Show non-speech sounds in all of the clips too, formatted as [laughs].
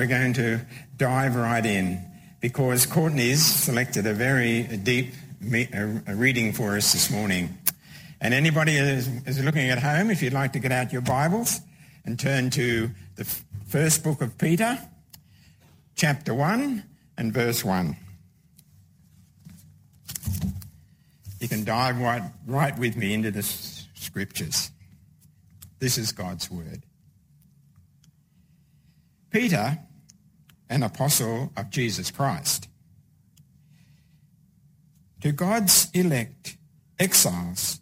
we're going to dive right in because Courtney's selected a very deep reading for us this morning. And anybody is, looking at home, if you'd like to get out your Bibles and turn to the first book of Peter, chapter 1 and verse 1. You can dive right, right with me into the scriptures. This is God's word. Peter, an apostle of Jesus Christ, to God's elect exiles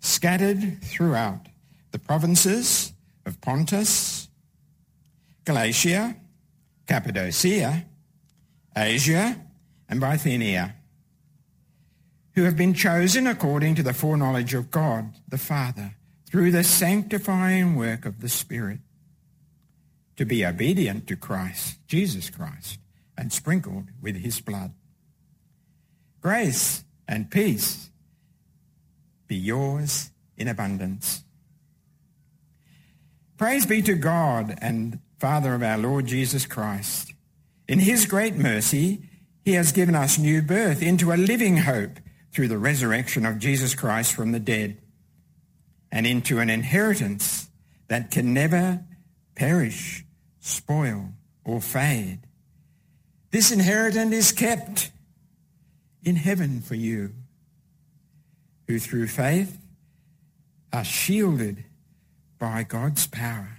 scattered throughout the provinces of Pontus, Galatia, Cappadocia, Asia, and Bithynia, who have been chosen according to the foreknowledge of God the Father through the sanctifying work of the Spirit to be obedient to Christ, Jesus Christ, and sprinkled with his blood. Grace and peace be yours in abundance. Praise be to God and Father of our Lord Jesus Christ. In his great mercy, he has given us new birth into a living hope through the resurrection of Jesus Christ from the dead and into an inheritance that can never perish spoil, or fade. This inheritance is kept in heaven for you, who through faith are shielded by God's power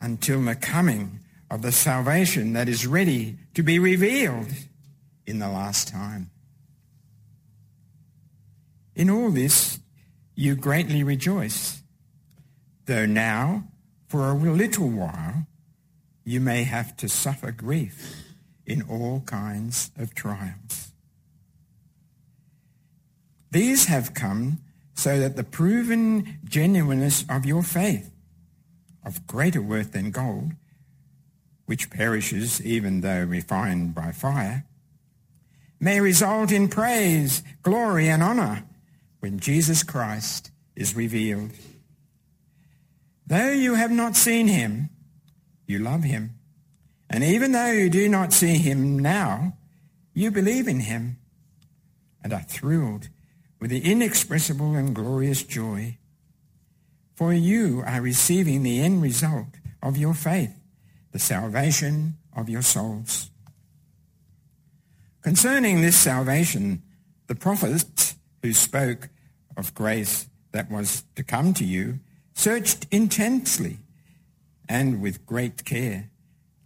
until the coming of the salvation that is ready to be revealed in the last time. In all this, you greatly rejoice, though now, for a little while, you may have to suffer grief in all kinds of trials. These have come so that the proven genuineness of your faith, of greater worth than gold, which perishes even though refined by fire, may result in praise, glory, and honor when Jesus Christ is revealed. Though you have not seen him, you love him. And even though you do not see him now, you believe in him and are thrilled with the inexpressible and glorious joy. For you are receiving the end result of your faith, the salvation of your souls. Concerning this salvation, the prophets who spoke of grace that was to come to you searched intensely and with great care,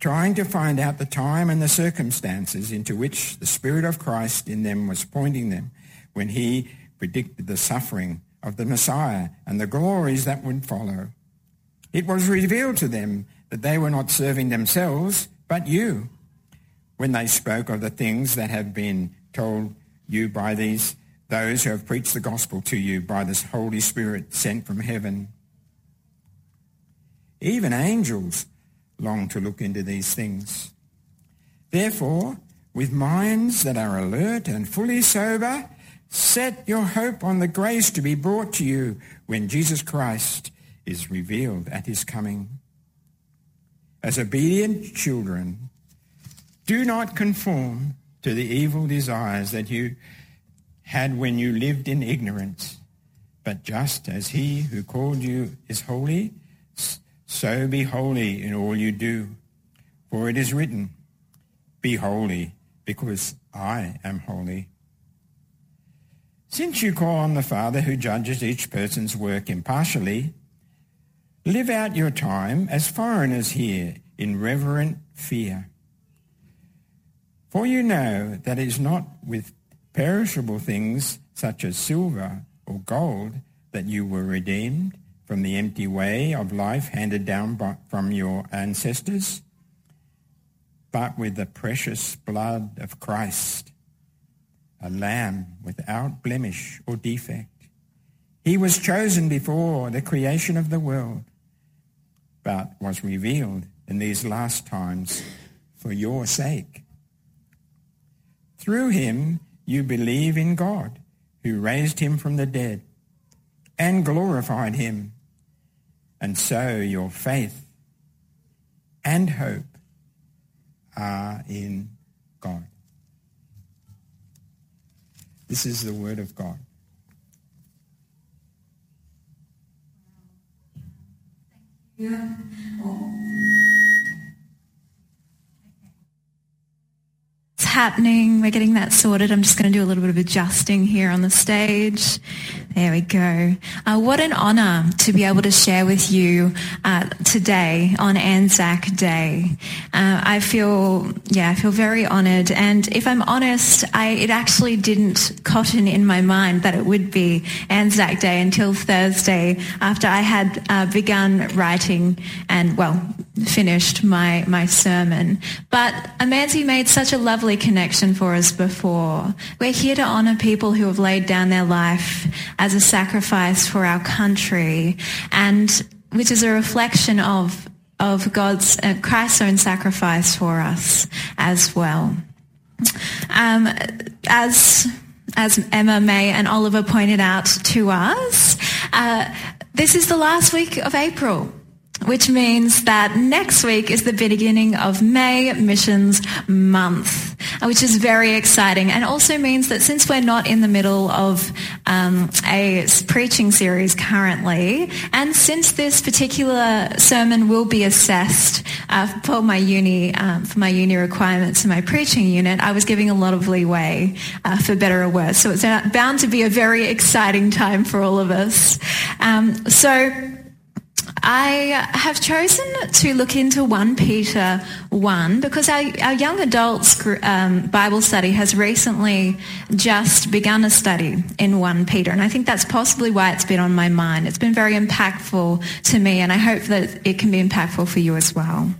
trying to find out the time and the circumstances into which the Spirit of Christ in them was pointing them when he predicted the suffering of the Messiah and the glories that would follow. It was revealed to them that they were not serving themselves, but you, when they spoke of the things that have been told you by these, those who have preached the gospel to you by this Holy Spirit sent from heaven. Even angels long to look into these things. Therefore, with minds that are alert and fully sober, set your hope on the grace to be brought to you when Jesus Christ is revealed at his coming. As obedient children, do not conform to the evil desires that you had when you lived in ignorance, but just as he who called you is holy, so be holy in all you do. For it is written, Be holy, because I am holy. Since you call on the Father who judges each person's work impartially, live out your time as foreigners here in reverent fear. For you know that it is not with perishable things such as silver or gold that you were redeemed from the empty way of life handed down by, from your ancestors, but with the precious blood of Christ, a lamb without blemish or defect. He was chosen before the creation of the world, but was revealed in these last times for your sake. Through him you believe in God, who raised him from the dead and glorified him and so your faith and hope are in God. This is the word of God. Oh. Happening. We're getting that sorted. I'm just going to do a little bit of adjusting here on the stage. There we go. Uh, what an honour to be able to share with you uh, today on Anzac Day. Uh, I feel, yeah, I feel very honoured. And if I'm honest, I, it actually didn't cotton in my mind that it would be Anzac Day until Thursday after I had uh, begun writing and, well, finished my, my sermon. But Amanzi made such a lovely connection for us before. We're here to honour people who have laid down their life as a sacrifice for our country and which is a reflection of of God's uh, Christ's own sacrifice for us as well. Um, as as Emma May and Oliver pointed out to us, uh, this is the last week of April which means that next week is the beginning of May Missions Month, which is very exciting and also means that since we're not in the middle of um, a preaching series currently, and since this particular sermon will be assessed uh, for my uni um, for my uni requirements and my preaching unit, I was giving a lot of leeway, uh, for better or worse. So it's bound to be a very exciting time for all of us. Um, so I have chosen to look into 1 Peter 1 because our, our young adults um, Bible study has recently just begun a study in 1 Peter. And I think that's possibly why it's been on my mind. It's been very impactful to me and I hope that it can be impactful for you as well.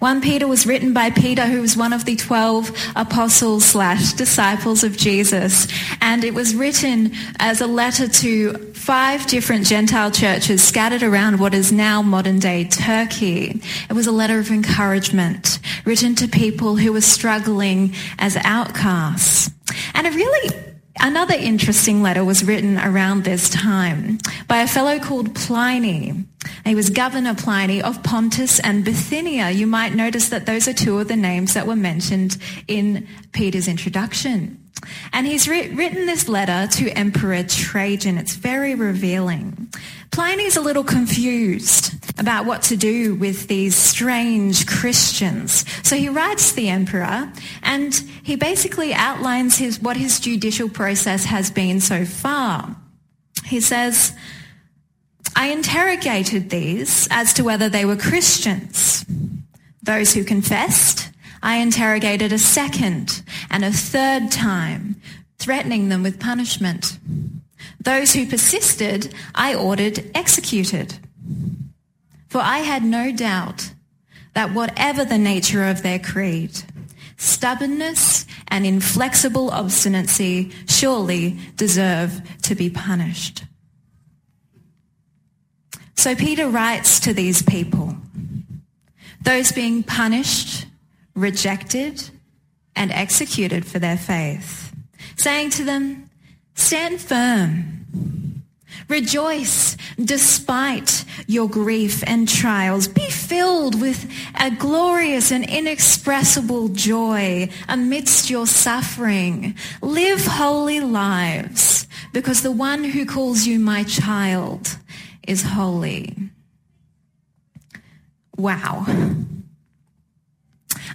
1 Peter was written by Peter, who was one of the 12 apostles slash disciples of Jesus. And it was written as a letter to five different Gentile churches scattered around what is now modern day Turkey. It was a letter of encouragement written to people who were struggling as outcasts. And it really Another interesting letter was written around this time by a fellow called Pliny. He was Governor Pliny of Pontus and Bithynia. You might notice that those are two of the names that were mentioned in Peter's introduction. And he's written this letter to Emperor Trajan. It's very revealing. Pliny's a little confused about what to do with these strange Christians. So he writes the emperor and he basically outlines his, what his judicial process has been so far. He says, I interrogated these as to whether they were Christians. Those who confessed, I interrogated a second and a third time, threatening them with punishment. Those who persisted, I ordered executed. For I had no doubt that whatever the nature of their creed, stubbornness and inflexible obstinacy surely deserve to be punished. So Peter writes to these people, those being punished, rejected, and executed for their faith, saying to them, stand firm. Rejoice despite your grief and trials. Be filled with a glorious and inexpressible joy amidst your suffering. Live holy lives because the one who calls you my child is holy. Wow.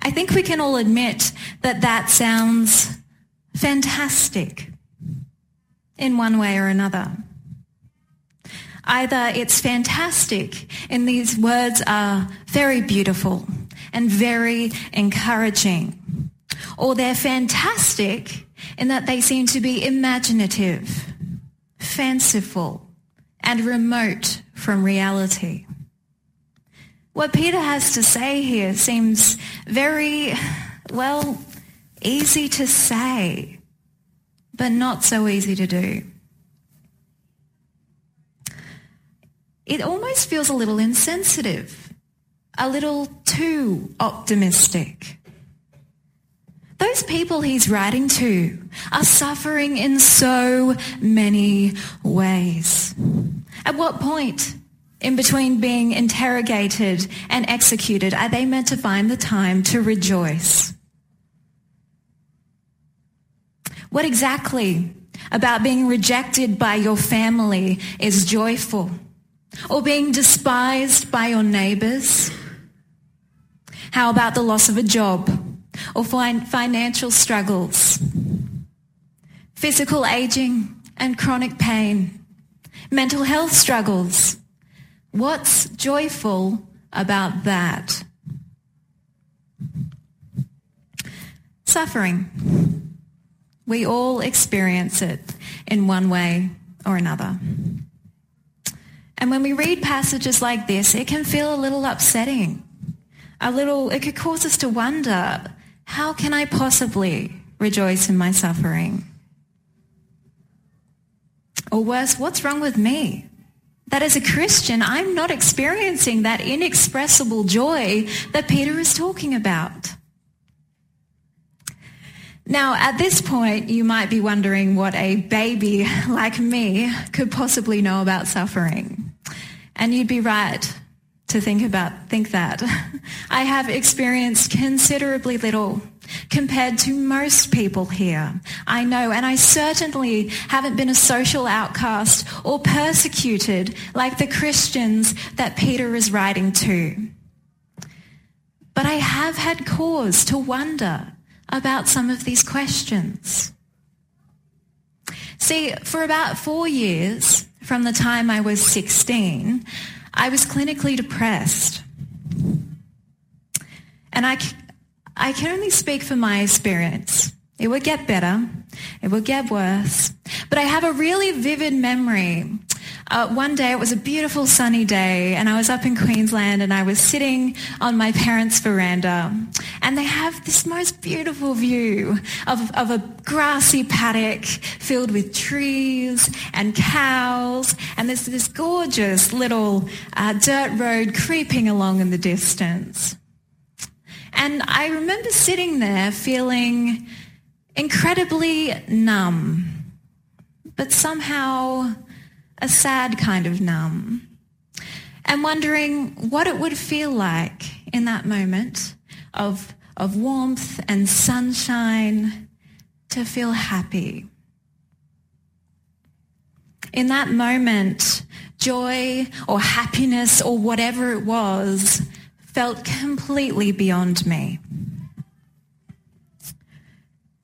I think we can all admit that that sounds fantastic in one way or another. Either it's fantastic and these words are very beautiful and very encouraging, or they're fantastic in that they seem to be imaginative, fanciful, and remote from reality. What Peter has to say here seems very, well, easy to say, but not so easy to do. It almost feels a little insensitive, a little too optimistic. Those people he's writing to are suffering in so many ways. At what point in between being interrogated and executed, are they meant to find the time to rejoice? What exactly about being rejected by your family is joyful? Or being despised by your neighbors? How about the loss of a job or financial struggles? Physical aging and chronic pain? Mental health struggles? What's joyful about that? Suffering. We all experience it in one way or another. And when we read passages like this, it can feel a little upsetting. A little, it could cause us to wonder, how can I possibly rejoice in my suffering? Or worse, what's wrong with me? That as a Christian, I'm not experiencing that inexpressible joy that Peter is talking about. Now, at this point, you might be wondering what a baby [laughs] like me could possibly know about suffering. And you'd be right to think about, think that. [laughs] I have experienced considerably little compared to most people here. I know, and I certainly haven't been a social outcast or persecuted like the Christians that Peter is writing to. But I have had cause to wonder about some of these questions. See, for about four years, from the time I was 16, I was clinically depressed. And I, I can only speak from my experience. It would get better. It would get worse. But I have a really vivid memory uh, one day, it was a beautiful sunny day, and I was up in Queensland, and I was sitting on my parents' veranda, and they have this most beautiful view of, of a grassy paddock filled with trees and cows, and there's this gorgeous little uh, dirt road creeping along in the distance. And I remember sitting there feeling incredibly numb, but somehow a sad kind of numb, and wondering what it would feel like in that moment of, of warmth and sunshine to feel happy. In that moment, joy or happiness or whatever it was felt completely beyond me.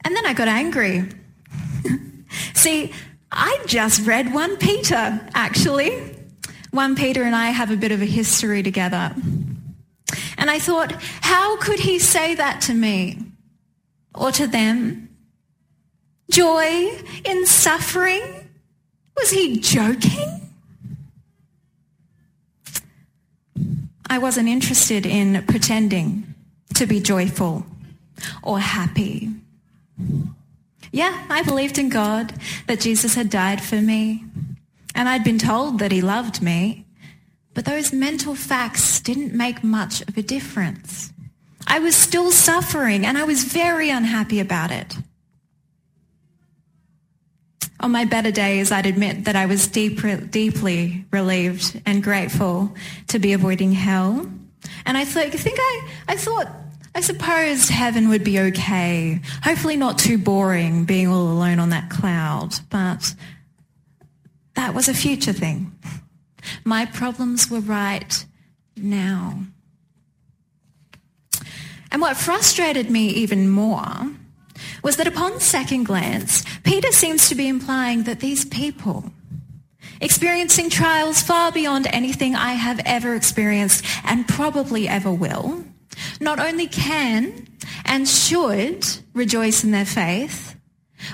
And then I got angry. [laughs] See, I just read 1 Peter, actually. 1 Peter and I have a bit of a history together. And I thought, how could he say that to me or to them? Joy in suffering? Was he joking? I wasn't interested in pretending to be joyful or happy. Yeah, I believed in God, that Jesus had died for me, and I'd been told that he loved me, but those mental facts didn't make much of a difference. I was still suffering, and I was very unhappy about it. On my better days, I'd admit that I was deep, deeply relieved and grateful to be avoiding hell. And I, think I, I thought I suppose heaven would be okay. Hopefully not too boring being all alone on that cloud, but that was a future thing. My problems were right now. And what frustrated me even more was that upon second glance, Peter seems to be implying that these people, experiencing trials far beyond anything I have ever experienced and probably ever will, not only can and should rejoice in their faith,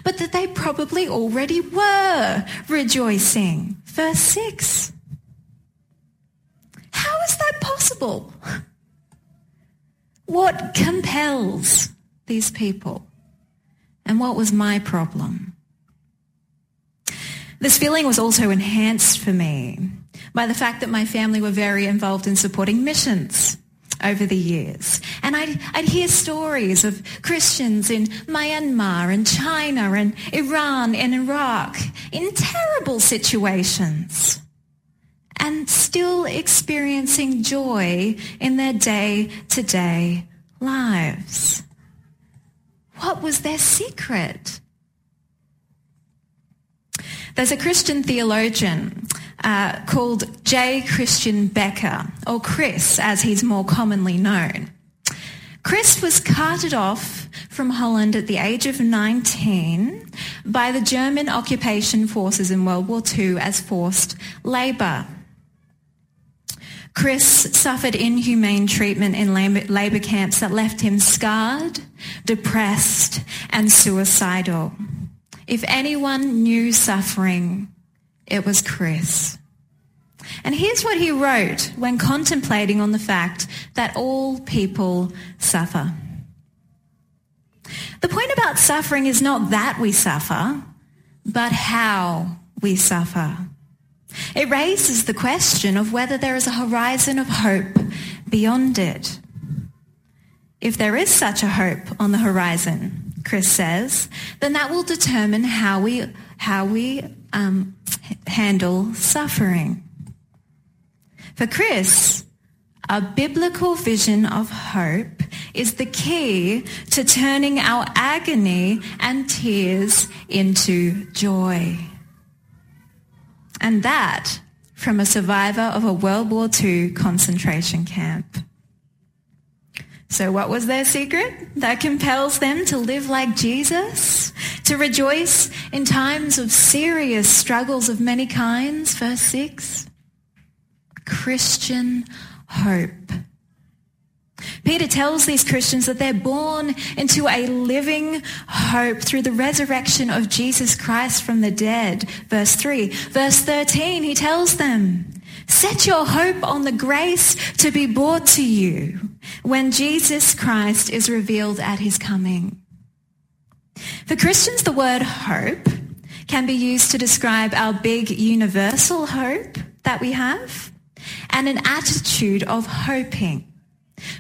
but that they probably already were rejoicing. Verse 6. How is that possible? What compels these people? And what was my problem? This feeling was also enhanced for me by the fact that my family were very involved in supporting missions over the years. And I'd, I'd hear stories of Christians in Myanmar and China and Iran and Iraq in terrible situations. and still experiencing joy in their day-to-day lives. What was their secret? There's a Christian theologian uh, called J. Christiaan Beker, or Chris as he's more commonly known. Chris was carted off from Holland at the age of 19 by the German occupation forces in World War II as forced labour. Chris suffered inhumane treatment in labour camps that left him scarred, depressed and suicidal. If anyone knew suffering, it was Chris. And here's what he wrote when contemplating on the fact that all people suffer. The point about suffering is not that we suffer, but how we suffer. It raises the question of whether there is a horizon of hope beyond it. If there is such a hope on the horizon, Chris says, then that will determine how we, how we um, handle suffering. For Chris, a biblical vision of hope is the key to turning our agony and tears into joy. And that from a survivor of a World War II concentration camp. So what was their secret that compels them to live like Jesus? To rejoice in times of serious struggles of many kinds? Verse 6. Christian hope. Peter tells these Christians that they're born into a living hope through the resurrection of Jesus Christ from the dead. Verse 3. Verse 13, he tells them, set your hope on the grace to be brought to you when Jesus Christ is revealed at his coming. For Christians, the word hope can be used to describe our big universal hope that we have and an attitude of hoping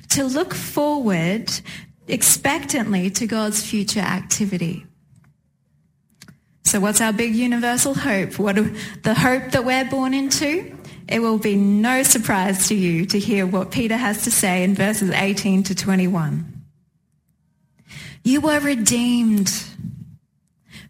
to look forward expectantly to God's future activity. So what's our big universal hope? What the hope that we're born into? It will be no surprise to you to hear what Peter has to say in verses 18 to 21. You were redeemed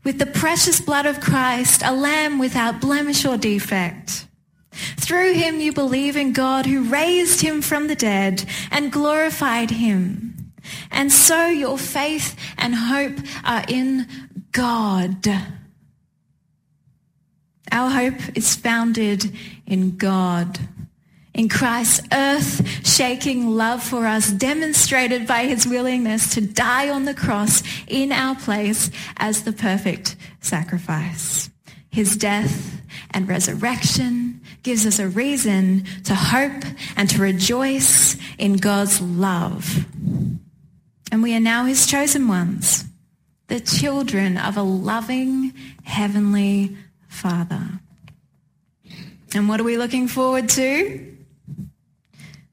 with the precious blood of Christ, a lamb without blemish or defect. Through him you believe in God who raised him from the dead and glorified him. And so your faith and hope are in God. Our hope is founded in God. In Christ's earth-shaking love for us demonstrated by his willingness to die on the cross in our place as the perfect sacrifice. His death and resurrection gives us a reason to hope and to rejoice in God's love. And we are now his chosen ones, the children of a loving heavenly Father. And what are we looking forward to?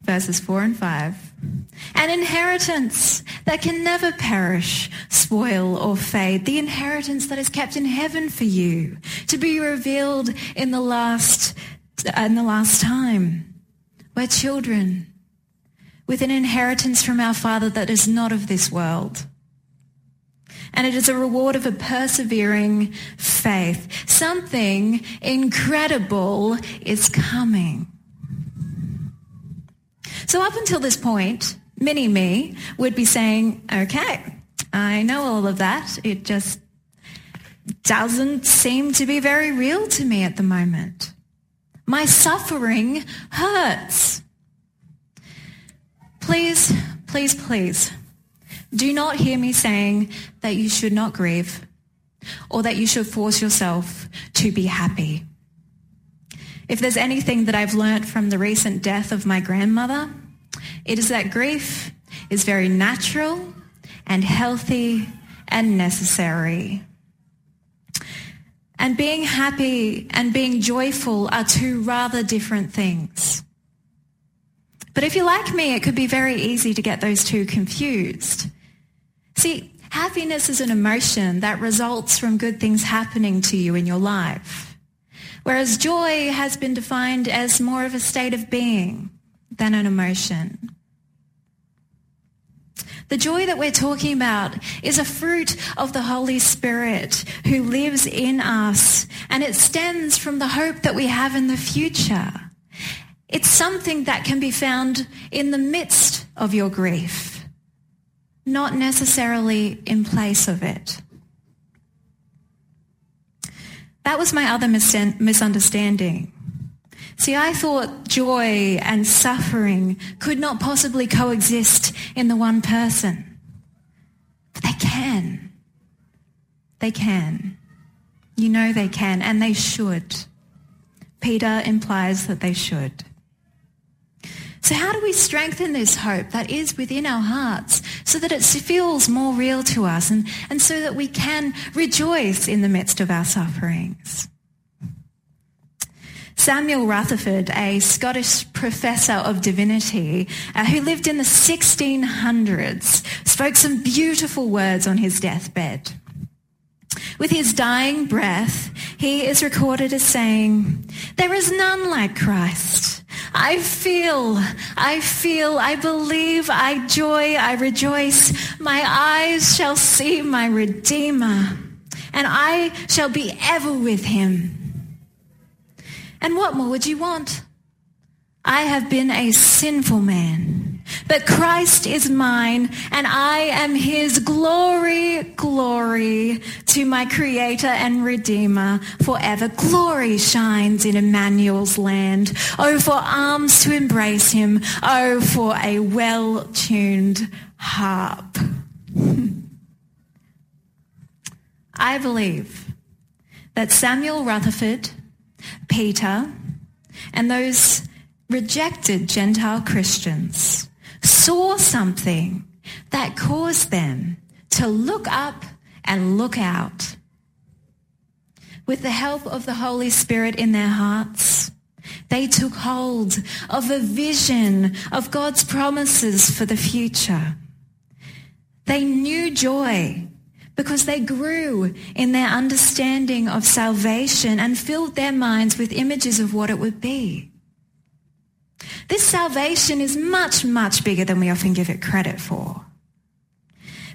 Verses 4 and 5. An inheritance that can never perish, spoil, or fade. The inheritance that is kept in heaven for you to be revealed in the last in the last time. We're children with an inheritance from our Father that is not of this world. And it is a reward of a persevering faith. Something incredible is coming. So up until this point, mini me would be saying, okay, I know all of that. It just doesn't seem to be very real to me at the moment. My suffering hurts. Please, please, please, do not hear me saying that you should not grieve or that you should force yourself to be happy. If there's anything that I've learnt from the recent death of my grandmother, it is that grief is very natural and healthy and necessary. And being happy and being joyful are two rather different things. But if you're like me, it could be very easy to get those two confused. See, happiness is an emotion that results from good things happening to you in your life. whereas joy has been defined as more of a state of being than an emotion. The joy that we're talking about is a fruit of the Holy Spirit who lives in us, and it stems from the hope that we have in the future. It's something that can be found in the midst of your grief, not necessarily in place of it. That was my other mis- misunderstanding. See, I thought joy and suffering could not possibly coexist in the one person. But they can. They can. You know they can, and they should. Peter implies that they should. So how do we strengthen this hope that is within our hearts so that it feels more real to us and, and so that we can rejoice in the midst of our sufferings? Samuel Rutherford, a Scottish professor of divinity uh, who lived in the 1600s, spoke some beautiful words on his deathbed. With his dying breath, he is recorded as saying, There is none like Christ. I feel, I feel, I believe, I joy, I rejoice. My eyes shall see my Redeemer, and I shall be ever with him. And what more would you want? I have been a sinful man, but Christ is mine and I am his glory, glory to my creator and redeemer forever. Glory shines in Emmanuel's land. Oh, for arms to embrace him. Oh, for a well-tuned harp. [laughs] I believe that Samuel Rutherford Peter, and those rejected Gentile Christians saw something that caused them to look up and look out. With the help of the Holy Spirit in their hearts, they took hold of a vision of God's promises for the future. They knew joy because they grew in their understanding of salvation and filled their minds with images of what it would be. This salvation is much, much bigger than we often give it credit for.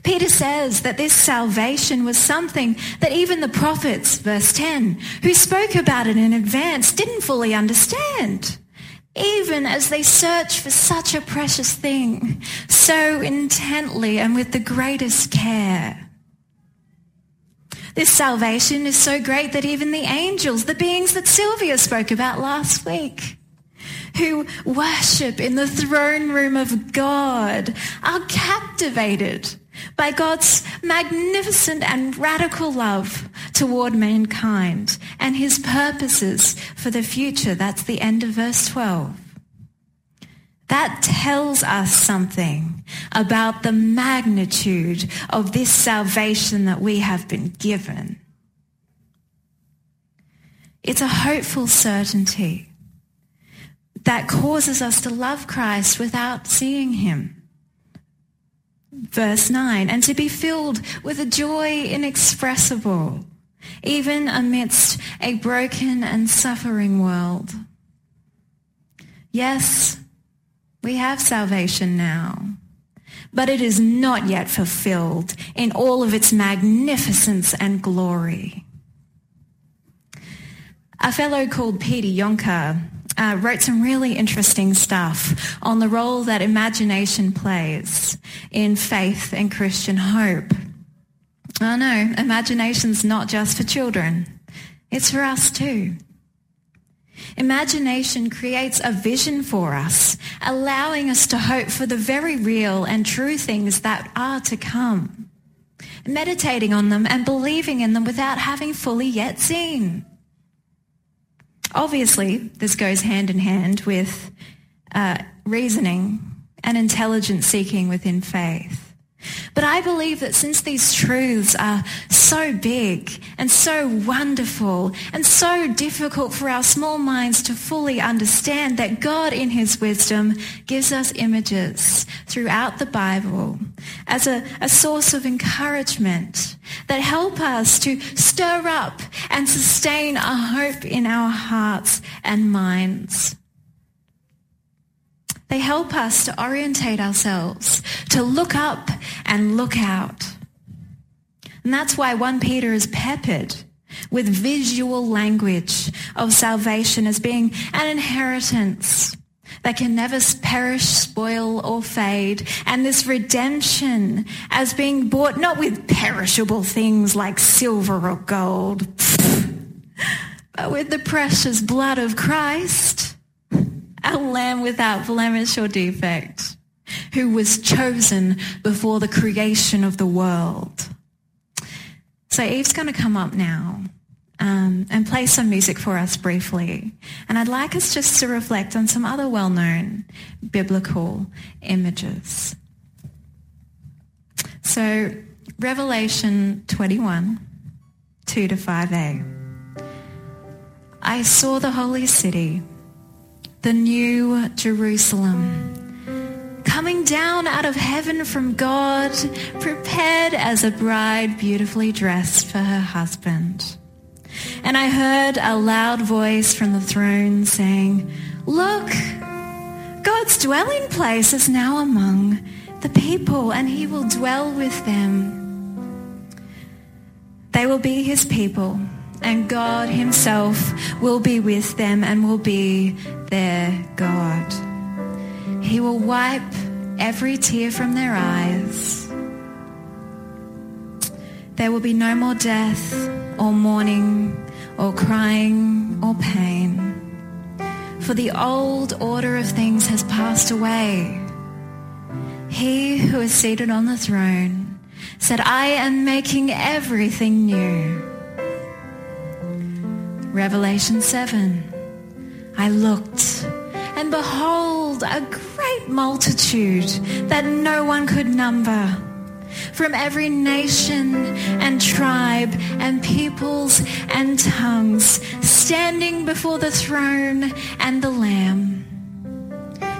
Peter says that this salvation was something that even the prophets, verse 10, who spoke about it in advance, didn't fully understand. Even as they search for such a precious thing, so intently and with the greatest care. This salvation is so great that even the angels, the beings that Sylvia spoke about last week, who worship in the throne room of God, are captivated by God's magnificent and radical love toward mankind and his purposes for the future. That's the end of verse 12. That tells us something about the magnitude of this salvation that we have been given. It's a hopeful certainty that causes us to love Christ without seeing him. Verse 9, and to be filled with a joy inexpressible, even amidst a broken and suffering world. Yes, we have salvation now, but it is not yet fulfilled in all of its magnificence and glory. A fellow called Peter Jonker uh, wrote some really interesting stuff on the role that imagination plays in faith and Christian hope. Oh no, imagination's not just for children. It's for us too. Imagination creates a vision for us, allowing us to hope for the very real and true things that are to come, meditating on them and believing in them without having fully yet seen. Obviously, this goes hand in hand with uh, reasoning and intelligent seeking within faith. But I believe that since these truths are so big and so wonderful and so difficult for our small minds to fully understand, that God in his wisdom gives us images throughout the Bible as a, a source of encouragement that help us to stir up and sustain a hope in our hearts and minds. They help us to orientate ourselves, to look up and look out. And that's why 1 Peter is peppered with visual language of salvation as being an inheritance that can never perish, spoil, or fade. And this redemption as being bought not with perishable things like silver or gold, [laughs] but with the precious blood of Christ, a lamb without blemish or defect, who was chosen before the creation of the world. So Eve's going to come up now um, and play some music for us briefly. And I'd like us just to reflect on some other well-known biblical images. So Revelation 21, 2 to 5a. I saw the holy city, the new Jerusalem, coming down out of heaven from God, prepared as a bride beautifully dressed for her husband. And I heard a loud voice from the throne saying, Look, God's dwelling place is now among the people, and he will dwell with them. They will be his people, and God himself will be with them and will be their God. He will wipe every tear from their eyes. There will be no more death or mourning or crying or pain. For the old order of things has passed away. He who is seated on the throne said, I am making everything new. Revelation 7. I looked and behold a great multitude that no one could number from every nation and tribe and peoples and tongues standing before the throne and the Lamb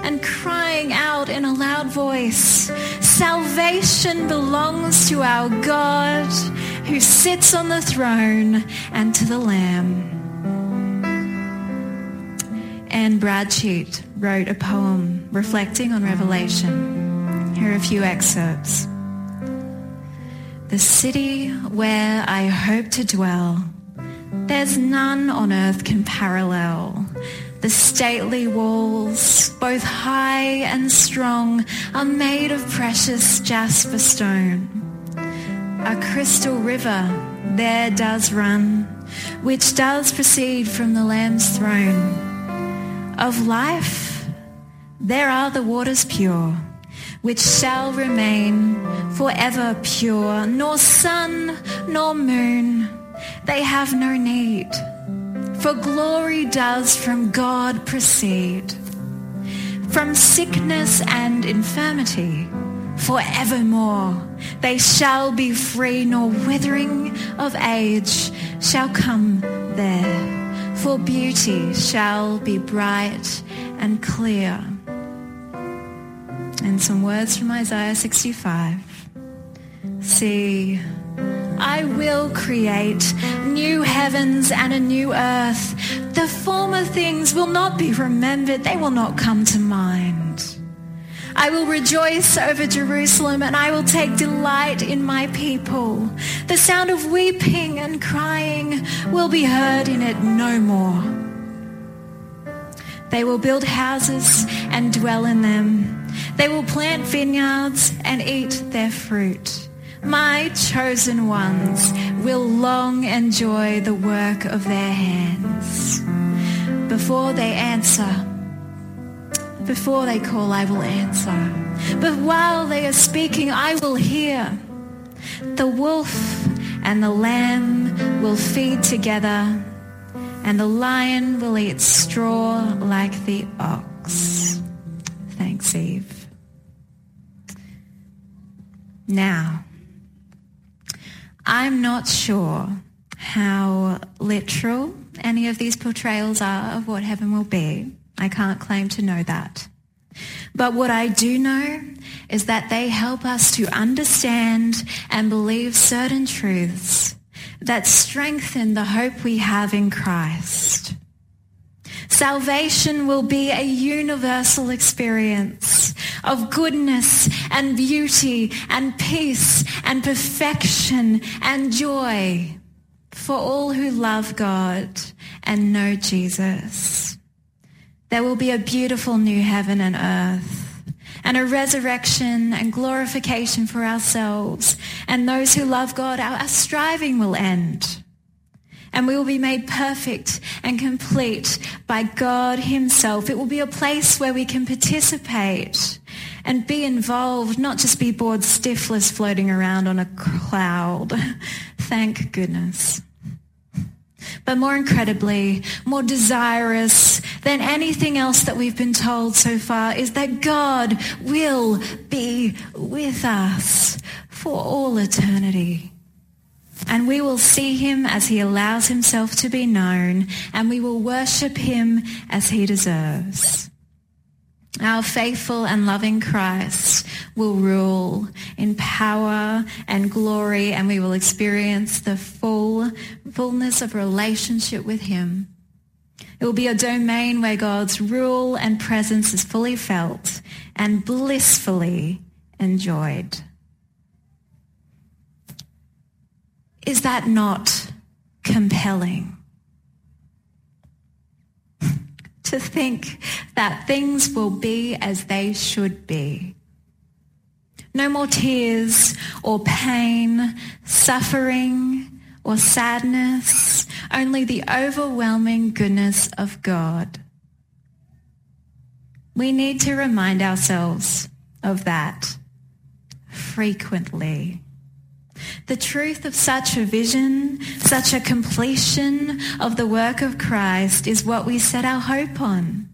and crying out in a loud voice, Salvation belongs to our God who sits on the throne and to the Lamb. Anne Bradstreet wrote a poem reflecting on Revelation. Here are a few excerpts. The city where I hope to dwell, there's none on earth can parallel. The stately walls, both high and strong, are made of precious jasper stone. A crystal river there does run, which does proceed from the Lamb's throne. Of life, there are the waters pure, which shall remain forever pure. Nor sun nor moon, they have no need. For glory does from God proceed. From sickness and infirmity, forevermore they shall be free, nor withering of age shall come there for beauty shall be bright and clear. And some words from Isaiah 65. See, I will create new heavens and a new earth. The former things will not be remembered. They will not come to mind. I will rejoice over Jerusalem and I will take delight in my people. The sound of weeping and crying will be heard in it no more. They will build houses and dwell in them. They will plant vineyards and eat their fruit. My chosen ones will long enjoy the work of their hands. Before they answer, before they call, I will answer. But while they are speaking, I will hear. The wolf and the lamb will feed together, and the lion will eat straw like the ox. Thanks, Eve. Now, I'm not sure how literal any of these portrayals are of what heaven will be. I can't claim to know that. But what I do know is that they help us to understand and believe certain truths that strengthen the hope we have in Christ. Salvation will be a universal experience of goodness and beauty and peace and perfection and joy for all who love God and know Jesus. There will be a beautiful new heaven and earth and a resurrection and glorification for ourselves and those who love God. Our, striving will end and we will be made perfect and complete by God himself. It will be a place where we can participate and be involved, not just be bored stiffless floating around on a cloud. [laughs] Thank goodness. But more incredibly, more desirous than anything else that we've been told so far is that God will be with us for all eternity. And we will see him as he allows himself to be known, and we will worship him as he deserves. Our faithful and loving Christ will rule in power and glory, and we will experience the full fullness of relationship with him. It will be a domain where God's rule and presence is fully felt and blissfully enjoyed. Is that not compelling? To think that things will be as they should be. No more tears or pain, suffering or sadness, only the overwhelming goodness of God. We need to remind ourselves of that frequently. The truth of such a vision, such a completion of the work of Christ is what we set our hope on.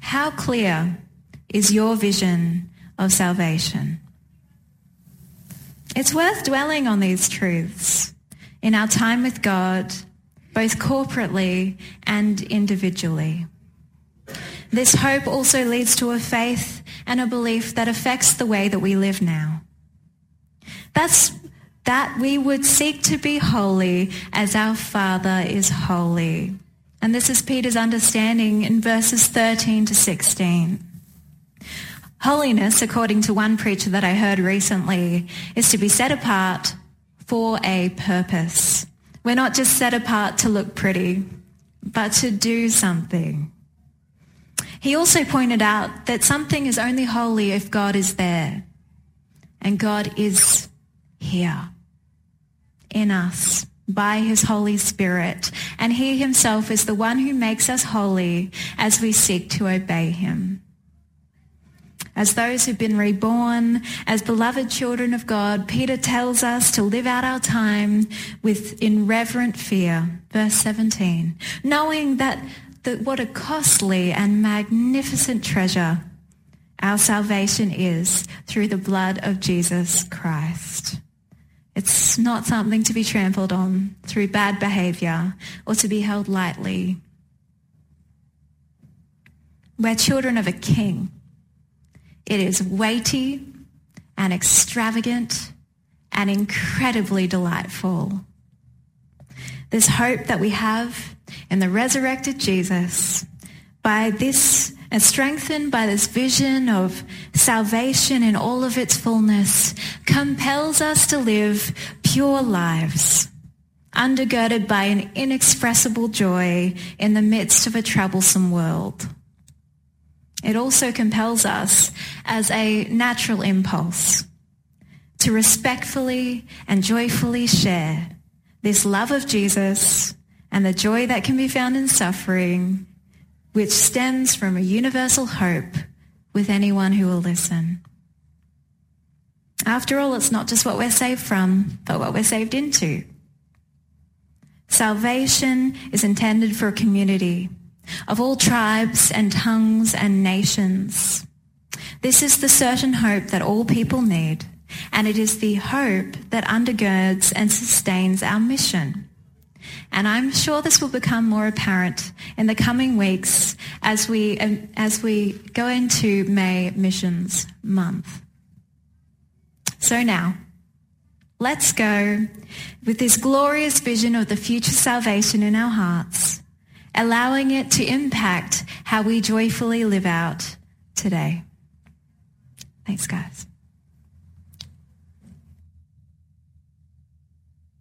How clear is your vision of salvation? It's worth dwelling on these truths in our time with God, both corporately and individually. This hope also leads to a faith and a belief that affects the way that we live now. That's that we would seek to be holy as our Father is holy. And this is Peter's understanding in verses 13 to 16. Holiness, according to one preacher that I heard recently, is to be set apart for a purpose. We're not just set apart to look pretty, but to do something. He also pointed out that something is only holy if God is there. And God is here in us by his Holy Spirit. And he himself is the one who makes us holy as we seek to obey him. As those who've been reborn, as beloved children of God, Peter tells us to live out our time with in reverent fear. Verse 17. Knowing that, that what a costly and magnificent treasure our salvation is through the blood of Jesus Christ. It's not something to be trampled on through bad behavior or to be held lightly. We're children of a king. It is weighty and extravagant and incredibly delightful. This hope that we have in the resurrected Jesus, by this and strengthened by this vision of salvation in all of its fullness, compels us to live pure lives, undergirded by an inexpressible joy in the midst of a troublesome world. It also compels us as a natural impulse to respectfully and joyfully share this love of Jesus and the joy that can be found in suffering which stems from a universal hope with anyone who will listen. After all, it's not just what we're saved from, but what we're saved into. Salvation is intended for a community of all tribes and tongues and nations. This is the certain hope that all people need, and it is the hope that undergirds and sustains our mission. And I'm sure this will become more apparent in the coming weeks as we, um, as we go into May Missions Month. So now, let's go with this glorious vision of the future salvation in our hearts, allowing it to impact how we joyfully live out today. Thanks, guys.